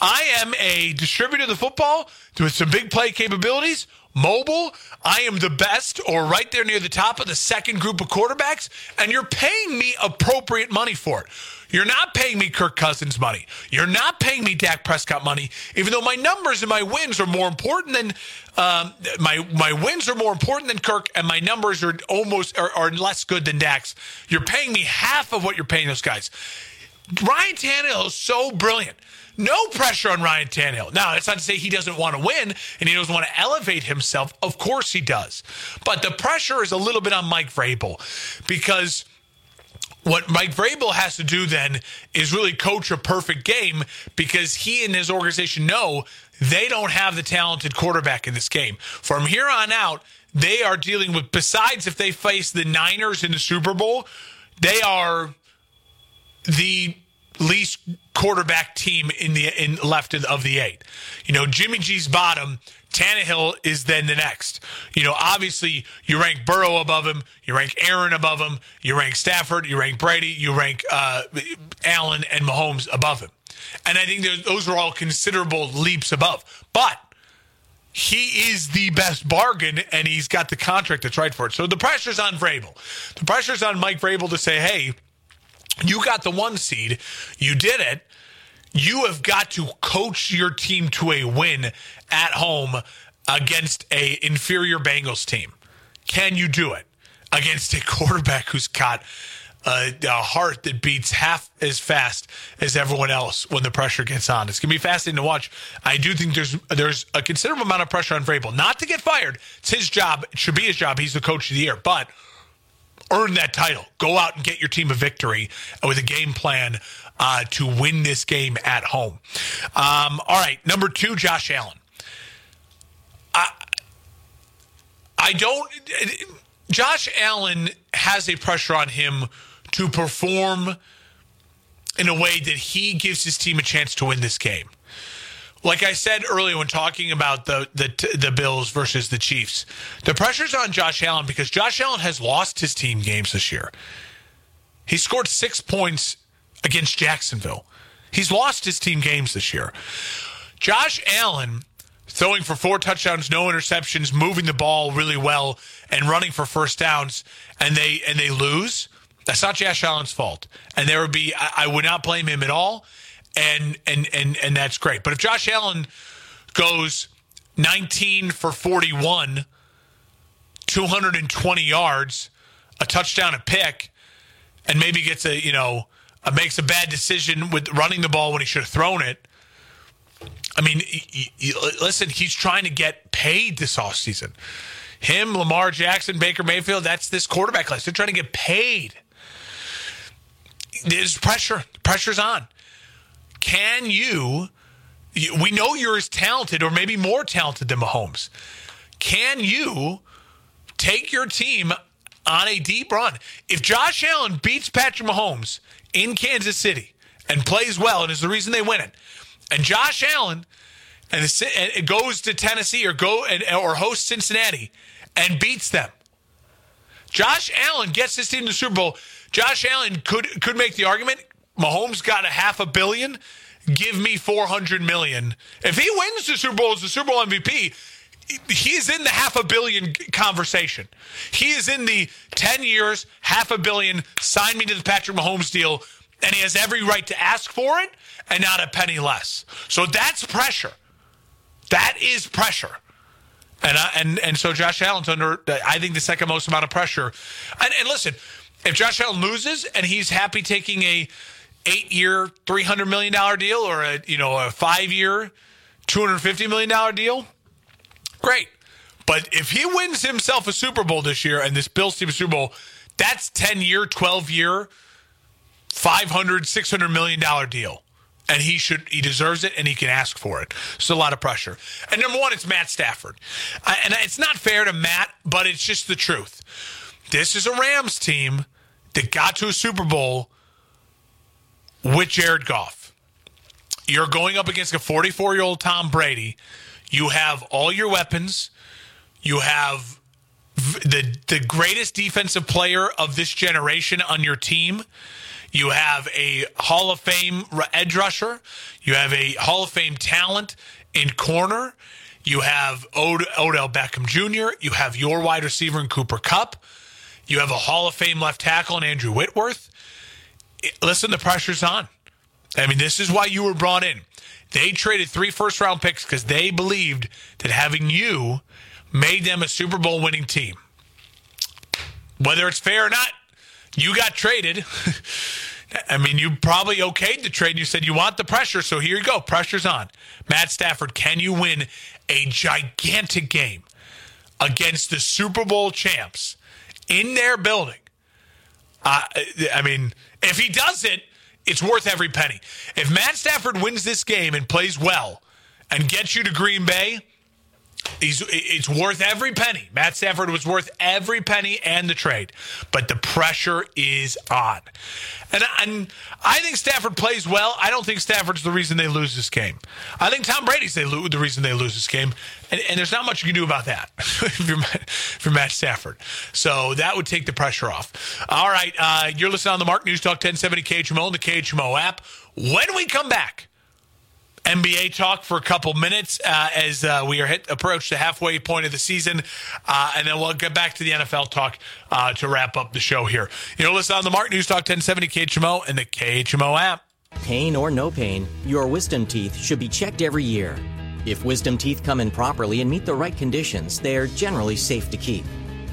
I am a distributor of the football with some big play capabilities mobile. I am the best or right there near the top of the second group of quarterbacks, and you're paying me appropriate money for it. You're not paying me Kirk Cousins money. You're not paying me Dak Prescott money, even though my numbers and my wins are more important than um, my my wins are more important than Kirk, and my numbers are almost are, are less good than Dak's. You're paying me half of what you're paying those guys. Ryan Tannehill is so brilliant. No pressure on Ryan Tannehill. Now, that's not to say he doesn't want to win and he doesn't want to elevate himself. Of course he does. But the pressure is a little bit on Mike Vrabel because what Mike Vrabel has to do then is really coach a perfect game because he and his organization know they don't have the talented quarterback in this game. From here on out, they are dealing with, besides if they face the Niners in the Super Bowl, they are the least quarterback team in the in left of the eight. You know, Jimmy G's bottom. Tannehill is then the next. You know, obviously you rank Burrow above him, you rank Aaron above him, you rank Stafford, you rank Brady, you rank uh, Allen and Mahomes above him. And I think those are all considerable leaps above. But he is the best bargain and he's got the contract that's right for it. So the pressure's on Vrabel. The pressure's on Mike Vrabel to say, hey, you got the one seed. You did it. You have got to coach your team to a win at home against a inferior Bengals team. Can you do it against a quarterback who's got a, a, heart that beats half as fast as everyone else when the pressure gets on. It's to be fascinating to watch. I do think there's there's a considerable amount of pressure on Vrabel. Not to get fired. It's his job. It should be his job. He's the coach of the year. But earn that title. Go out and get your team a victory with a game plan uh, to win this game at home. Um, all right, number two, Josh Allen. I, I don't. Josh Allen has a pressure on him to perform in a way that he gives his team a chance to win this game. Like I said earlier when talking about the the the Bills versus the Chiefs, the pressure's on Josh Allen because Josh Allen has lost his team games this year. He scored 6 points against Jacksonville. He's lost his team games this year. Josh Allen throwing for four touchdowns, no interceptions, moving the ball really well and running for first downs and they and they lose that's not Josh Allen's fault. And there would be, I, I would not blame him at all. And, and, and, and that's great. But if Josh Allen goes 19 for 41, 220 yards, a touchdown, a pick, and maybe gets a, you know, a, makes a bad decision with running the ball when he should have thrown it. I mean, he, he, listen, he's trying to get paid this offseason. Him, Lamar Jackson, Baker Mayfield, that's this quarterback class. They're trying to get paid there's pressure. Pressure's on. Can you? We know you're as talented, or maybe more talented than Mahomes. Can you take your team on a deep run? If Josh Allen beats Patrick Mahomes in Kansas City and plays well, and is the reason they win it, and Josh Allen and it goes to Tennessee or go and, or hosts Cincinnati and beats them. Josh Allen gets his team to the Super Bowl. Josh Allen could could make the argument. Mahomes got a half a billion. Give me four hundred million. If he wins the Super Bowl as the Super Bowl MVP, he's in the half a billion conversation. He is in the 10 years, half a billion, sign me to the Patrick Mahomes deal, and he has every right to ask for it and not a penny less. So that's pressure. That is pressure. And, uh, and and so Josh Allen's under, I think, the second most amount of pressure. And, and listen, if Josh Allen loses and he's happy taking a eight year, three hundred million dollar deal or a you know a five year, two hundred fifty million dollar deal, great. But if he wins himself a Super Bowl this year and this Bills team Super Bowl, that's 10 year, 12 year, 500, 600 million dollar deal. And he should, he deserves it and he can ask for it. It's a lot of pressure. And number one, it's Matt Stafford. And it's not fair to Matt, but it's just the truth. This is a Rams team that got to a Super Bowl with Jared Goff. You're going up against a 44 year old Tom Brady. You have all your weapons. You have the the greatest defensive player of this generation on your team. You have a Hall of Fame edge rusher. You have a Hall of Fame talent in corner. You have Od- Odell Beckham Jr. You have your wide receiver in Cooper Kupp. You have a Hall of Fame left tackle in Andrew Whitworth. Listen, the pressure's on. I mean, this is why you were brought in. They traded three first round picks because they believed that having you made them a Super Bowl winning team. Whether it's fair or not, you got traded. I mean, you probably okayed the trade. You said you want the pressure, so here you go. Pressure's on. Matt Stafford, can you win a gigantic game against the Super Bowl champs? in their building. I mean, if he does it, it's worth every penny. If Matt Stafford wins this game and plays well and gets you to Green Bay, He's it's worth every penny. Matt Stafford was worth every penny and the trade, but the pressure is on. And, and I think Stafford plays well. I don't think Stafford's the reason they lose this game. I think Tom Brady's they lose, the reason they lose this game. And, and there's not much you can do about that if, you're, if you're Matt Stafford. So that would take the pressure off. All right. Uh, you're listening on the Mark News Talk 1070 KHMO and the KHMO app. When we come back, NBA talk for a couple minutes uh, as uh, we are hit approach the halfway point of the season, uh, and then we'll get back to the NFL talk uh, to wrap up the show here. You know, listen on the Mark News Talk 1070 KHMO and the KHMO app. Pain or no pain, your wisdom teeth should be checked every year. If wisdom teeth come in properly and meet the right conditions, they are generally safe to keep.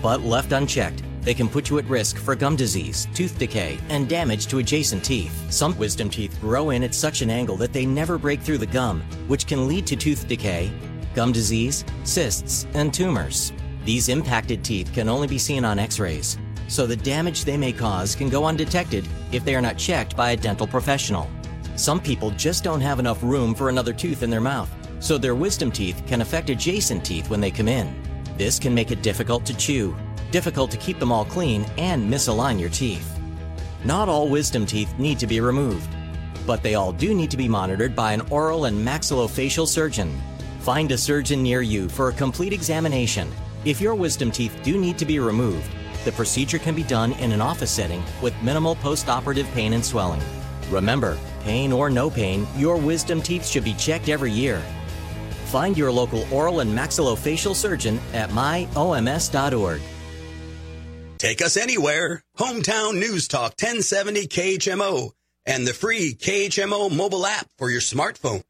But left unchecked, they can put you at risk for gum disease, tooth decay, and damage to adjacent teeth. Some wisdom teeth grow in at such an angle that they never break through the gum, which can lead to tooth decay, gum disease, cysts, and tumors. These impacted teeth can only be seen on x rays, so the damage they may cause can go undetected if they are not checked by a dental professional. Some people just don't have enough room for another tooth in their mouth, so their wisdom teeth can affect adjacent teeth when they come in. This can make it difficult to chew, difficult to keep them all clean, and misalign your teeth. Not all wisdom teeth need to be removed, but they all do need to be monitored by an oral and maxillofacial surgeon. Find a surgeon near you for a complete examination. If your wisdom teeth do need to be removed, the procedure can be done in an office setting with minimal post-operative pain and swelling. Remember, pain or no pain, your wisdom teeth should be checked every year. Find your local oral and maxillofacial surgeon at myoms.org. Take us anywhere. Hometown News Talk 1070 KHMO and the free KHMO mobile app for your smartphone.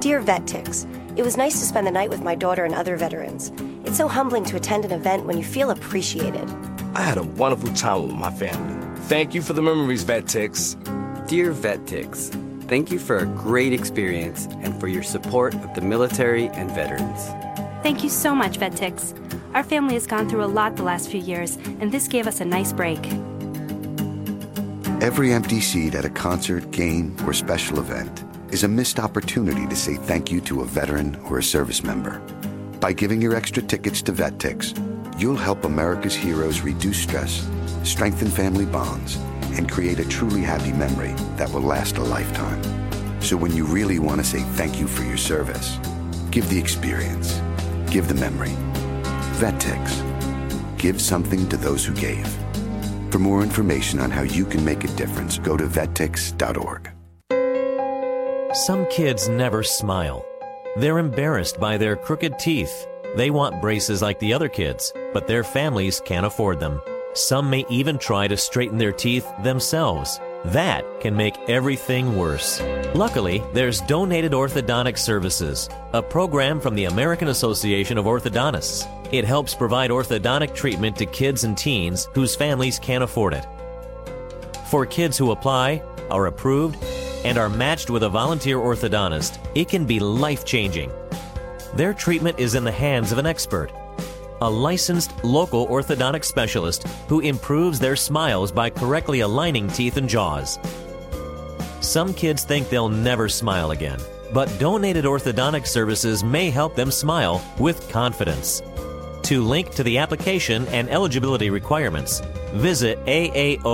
Dear VetTix, it was nice to spend the night with my daughter and other veterans. It's so humbling to attend an event when you feel appreciated. I had a wonderful time with my family. Thank you for the memories, VetTix. Dear VetTix, thank you for a great experience and for your support of the military and veterans. Thank you so much, VetTix. Our family has gone through a lot the last few years, and this gave us a nice break. Every empty seat at a concert, game, or special event is a missed opportunity to say thank you to a veteran or a service member. By giving your extra tickets to VetTix, you'll help America's heroes reduce stress, strengthen family bonds, and create a truly happy memory that will last a lifetime. So when you really want to say thank you for your service, give the experience, give the memory. VetTix. Give something to those who gave. For more information on how you can make a difference, go to vettix.org. Some kids never smile. They're embarrassed by their crooked teeth. They want braces like the other kids, but their families can't afford them. Some may even try to straighten their teeth themselves. That can make everything worse. Luckily, there's Donated Orthodontic Services, a program from the American Association of Orthodontists. It helps provide orthodontic treatment to kids and teens whose families can't afford it. For kids who apply, are approved, and are matched with a volunteer orthodontist, it can be life changing. Their treatment is in the hands of an expert, a licensed local orthodontic specialist who improves their smiles by correctly aligning teeth and jaws. Some kids think they'll never smile again, but donated orthodontic services may help them smile with confidence. To link to the application and eligibility requirements, visit aaoinfo.org.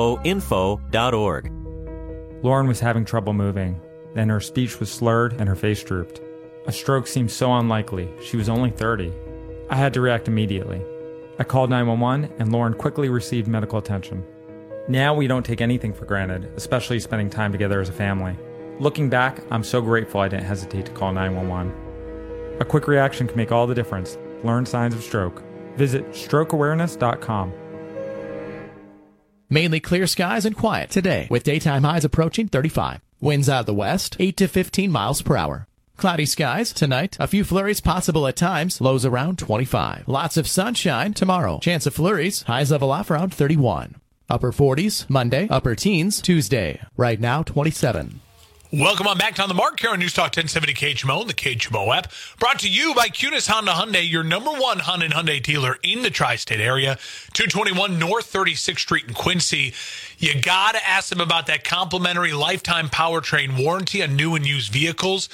Lauren was having trouble moving. Then her speech was slurred and her face drooped. A stroke seemed so unlikely. She was only 30. I had to react immediately. I called 911 and Lauren quickly received medical attention. Now we don't take anything for granted, especially spending time together as a family. Looking back, I'm so grateful I didn't hesitate to call 911. A quick reaction can make all the difference. Learn signs of stroke. Visit strokeawareness.com. Mainly clear skies and quiet today, with daytime highs approaching 35. Winds out of the west, 8 to 15 miles per hour. Cloudy skies tonight. A few flurries possible at times. Lows around 25. Lots of sunshine tomorrow. Chance of flurries. Highs level off around 31. Upper 40s Monday. Upper teens Tuesday. Right now 27. Welcome on back to On the Mark here on News Talk 1070 KHMO and the KHMO app. Brought to you by Kunes Honda Hyundai, your number one Honda and Hyundai dealer in the tri-state area. 221 North 36th Street in Quincy. You got to ask them about that complimentary lifetime powertrain warranty on new and used vehicles.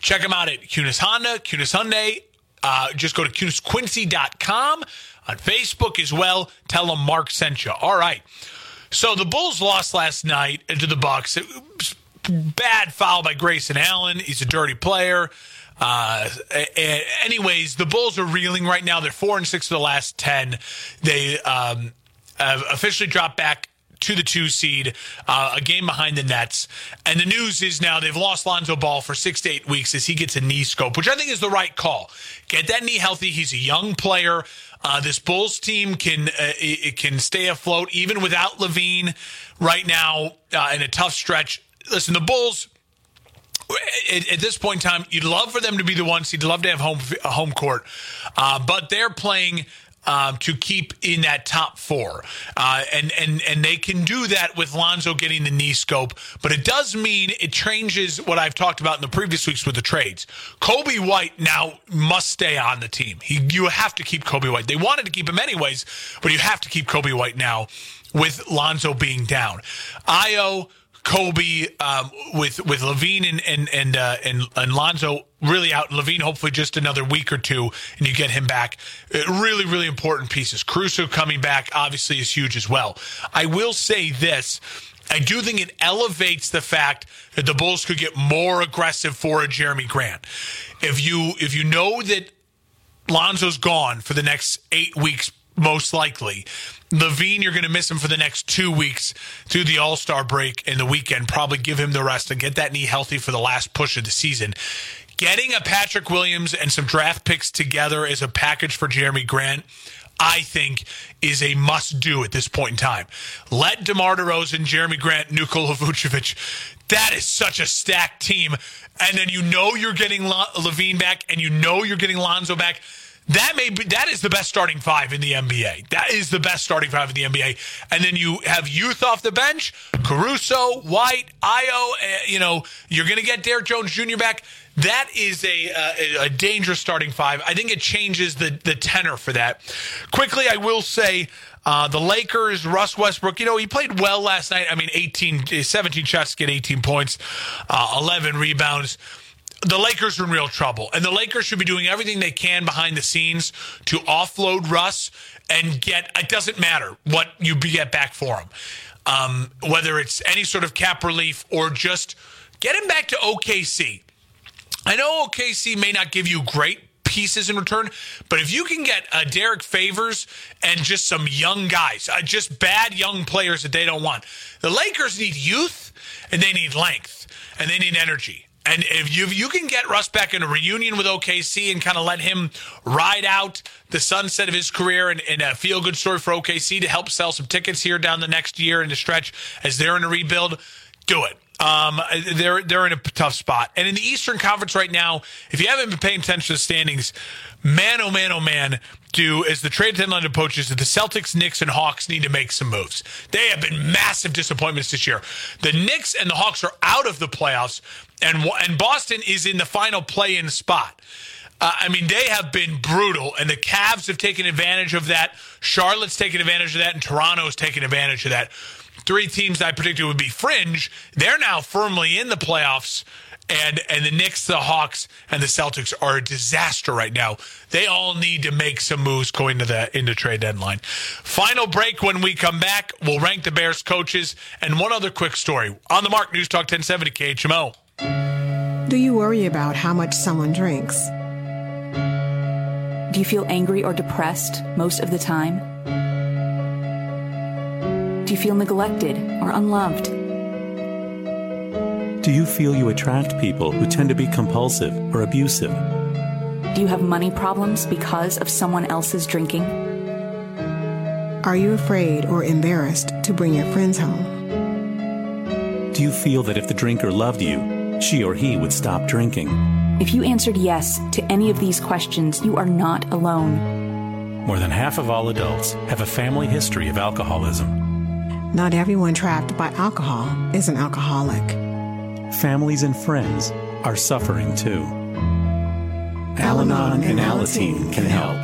Check them out at Kunes Honda, Kunes Hyundai, Uh, just go to KunesQuincy.com on Facebook as well. Tell them Mark sent you. All right. So the Bulls lost last night to the Bucks. Bad foul by Grayson Allen. He's a dirty player. Uh, anyways, the Bulls are reeling right now. They're four and six of the last ten. They um, officially dropped back to the two seed, uh, a game behind the Nets. And the news is now they've lost Lonzo Ball for six to eight weeks as he gets a knee scope, which I think is the right call. Get that knee healthy. He's a young player. Uh, this Bulls team can uh, it can stay afloat even without LaVine right now uh, in a tough stretch. Listen, the Bulls at, at, this point in time, you'd love for them to be the ones. You'd love to have home home court, uh, but they're playing. Um, to keep in that top four, uh, and and and they can do that with Lonzo getting the knee scope. But it does mean it changes what I've talked about in the previous weeks with the trades. Coby White now must stay on the team. He, you have to keep Coby White. They wanted to keep him anyways, but you have to keep Coby White now with Lonzo being down. Ayo Coby um, with with LaVine and and and, uh, and and Lonzo really out. LaVine hopefully just another week or two, and you get him back. Uh, really, really important pieces. Caruso coming back obviously is huge as well. I will say this. I do think it elevates the fact that the Bulls could get more aggressive for a Jerami Grant. If you if you know that Lonzo's gone for the next eight weeks, most likely, LaVine, you're going to miss him for the next two weeks through the All Star break and the weekend. Probably give him the rest and get that knee healthy for the last push of the season. Getting a Patrick Williams and some draft picks together as a package for Jerami Grant, I think, is a must do at this point in time. Let DeMar DeRozan, Jerami Grant, Nikola Vucevic. That is such a stacked team. And then you know you're getting LaVine back and you know you're getting Lonzo back that may be that is the best starting five in the NBA. That is the best starting five in the NBA. And then you have youth off the bench: Caruso, White, Ayo. Uh, you know, you're going to get Derrick Jones Jr. back. That is a, uh, a dangerous starting five. I think it changes the the tenor for that. Quickly, I will say. Uh, the Lakers, Russ Westbrook, you know, he played well last night. I mean, 18, 17 shots, get 18 points, uh, 11 rebounds the Lakers are in real trouble, and the Lakers should be doing everything they can behind the scenes to offload Russ and get. It doesn't matter what you get back for him, um, whether it's any sort of cap relief or just get him back to OKC. I know OKC may not give you great pieces in return, but if you can get uh, Derrick Favors and just some young guys, uh, just bad young players that they don't want, the Lakers need youth and they need length and they need energy. And if you, you can get Russ back in a reunion with OKC and kind of let him ride out the sunset of his career and, and a feel good story for OKC to help sell some tickets here down the next year in the stretch as they're in a rebuild, do it. Um, they're they're in a tough spot. And in the Eastern Conference right now, if you haven't been paying attention to the standings, man, oh man, oh man, do as the trade deadline approaches, that the Celtics, Knicks, and Hawks need to make some moves. They have been massive disappointments this year. The Knicks and the Hawks are out of the playoffs, and and Boston is in the final play-in spot. Uh, I mean, they have been brutal, and the Cavs have taken advantage of that. Charlotte's taken advantage of that, and Toronto's taken advantage of that. Three teams I predicted would be fringe. They're now firmly in the playoffs and and the Knicks, the Hawks, and the Celtics are a disaster right now. They all need to make some moves going to the into trade deadline. Final break when we come back. We'll rank the Bears coaches and one other quick story on the Mark News Talk 1070 KHMO. Do you worry about how much someone drinks? Do you feel angry or depressed most of the time? Do you feel neglected or unloved? Do you feel you attract people who tend to be compulsive or abusive? Do you have money problems because of someone else's drinking? Are you afraid or embarrassed to bring your friends home? Do you feel that if the drinker loved you, she or he would stop drinking? If you answered yes to any of these questions, you are not alone. More than half of all adults have a family history of alcoholism. Not everyone trapped by alcohol is an alcoholic families and friends are suffering too. Al Anon and Alateen can help.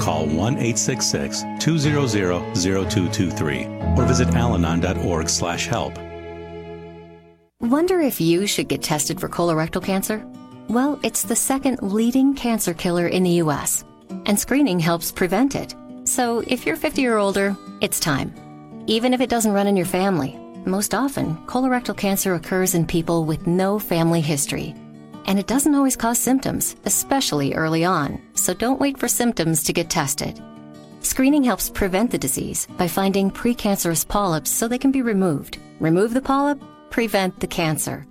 Call 1 866 200 0223 or visit alanon.org slash help. Wonder if you should get tested for colorectal cancer? Well, it's the second leading cancer killer in the U.S., and screening helps prevent it. So if you're 50 or older, it's time. Even if it doesn't run in your family, most often, colorectal cancer occurs in people with no family history. And it doesn't always cause symptoms, especially early on, so don't wait for symptoms to get tested. Screening helps prevent the disease by finding precancerous polyps so they can be removed. Remove the polyp, prevent the cancer.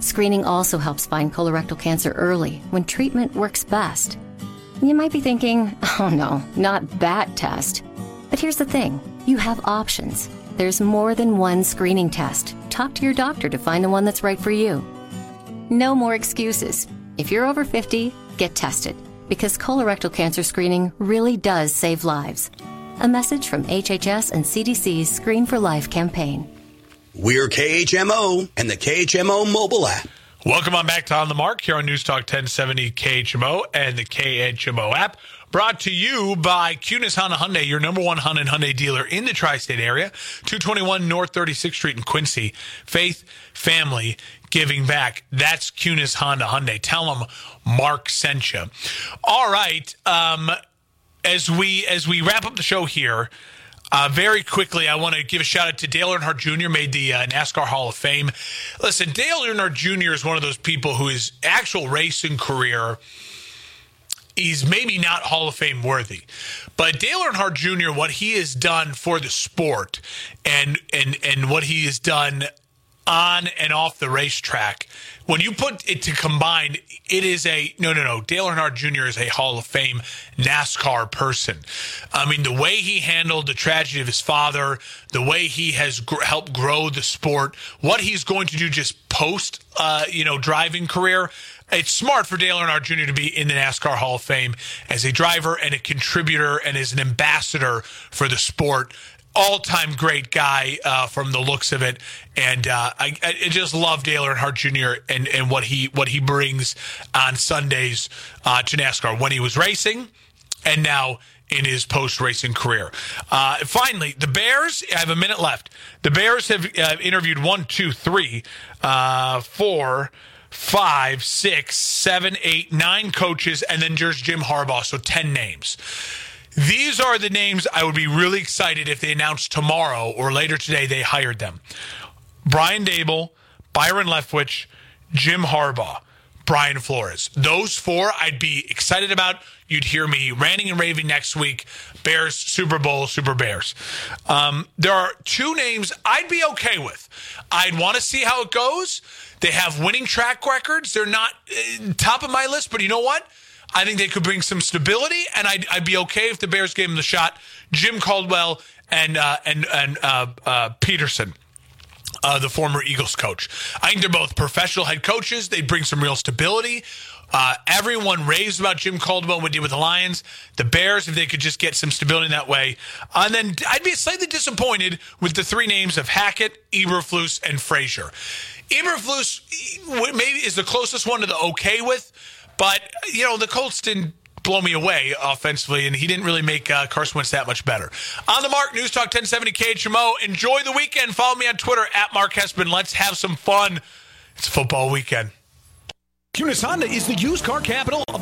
Screening also helps find colorectal cancer early when treatment works best. You might be thinking, oh no, not that test. But here's the thing you have options. There's more than one screening test. Talk to your doctor to find the one that's right for you. No more excuses. If you're over 50, get tested because colorectal cancer screening really does save lives. A message from HHS and CDC's Screen for Life campaign. We're KHMO and the KHMO mobile app. Welcome on back to On the Mark here on News Talk 1070 KHMO and the KHMO app. Brought to you by Kunes Honda Hyundai, your number one Honda and Hyundai dealer in the tri-state area, 221 North 36th Street in Quincy. Faith, family, giving back. That's Kunes Honda Hyundai. Tell them Mark sent you. All right. Um, as we as we wrap up the show here, uh, very quickly, I want to give a shout out to Dale Earnhardt Jr. made the uh, NASCAR Hall of Fame. Listen, Dale Earnhardt Jr. is one of those people who his actual racing career he's maybe not Hall of Fame worthy. But Dale Earnhardt Jr., what he has done for the sport and and and what he has done on and off the racetrack, when you put it to combine, it is a no, no, no. Dale Earnhardt Jr. is a Hall of Fame NASCAR person. I mean, the way he handled the tragedy of his father, the way he has gr- helped grow the sport, what he's going to do just post, uh, you know, driving career it's smart for Dale Earnhardt Jr. to be in the NASCAR Hall of Fame as a driver and a contributor and as an ambassador for the sport. All time great guy uh, from the looks of it, and uh, I, I, just love Dale Earnhardt Jr. and, and what he what he brings on Sundays uh, to NASCAR when he was racing, and now in his post racing career. Uh, finally, the Bears. I have a minute left. The Bears have uh, interviewed one, two, three, uh, four five, six, seven, eight, nine coaches, and then there's Jim Harbaugh, so 10 names. These are the names I would be really excited if they announced tomorrow or later today they hired them. Brian Daboll, Byron Leftwich, Jim Harbaugh, Brian Flores. Those four I'd be excited about. You'd hear me ranting and raving next week. Bears, Super Bowl, Super Bears. Um, there are two names I'd be okay with. I'd want to see how it goes. They have winning track records. They're not uh, top of my list, but you know what? I think they could bring some stability, and I'd, I'd be okay if the Bears gave them the shot. Jim Caldwell and uh, and and uh, uh, Pederson. Uh, the former Eagles coach. I think they're both professional head coaches. They bring some real stability. Uh, everyone raves about Jim Caldwell when he did with the Lions. The Bears, if they could just get some stability in that way. And then I'd be slightly disappointed with the three names of Hackett, Eberflus, and Frazier. Eberflus maybe is the closest one to the okay with, but you know the Colts didn't blow me away offensively, and he didn't really make uh, Carson Wentz that much better. On the mark, News Talk 1070 KHMO. Enjoy the weekend. Follow me on Twitter at Mark Hespen. Let's have some fun. It's football weekend. Kunes Honda is the used car capital of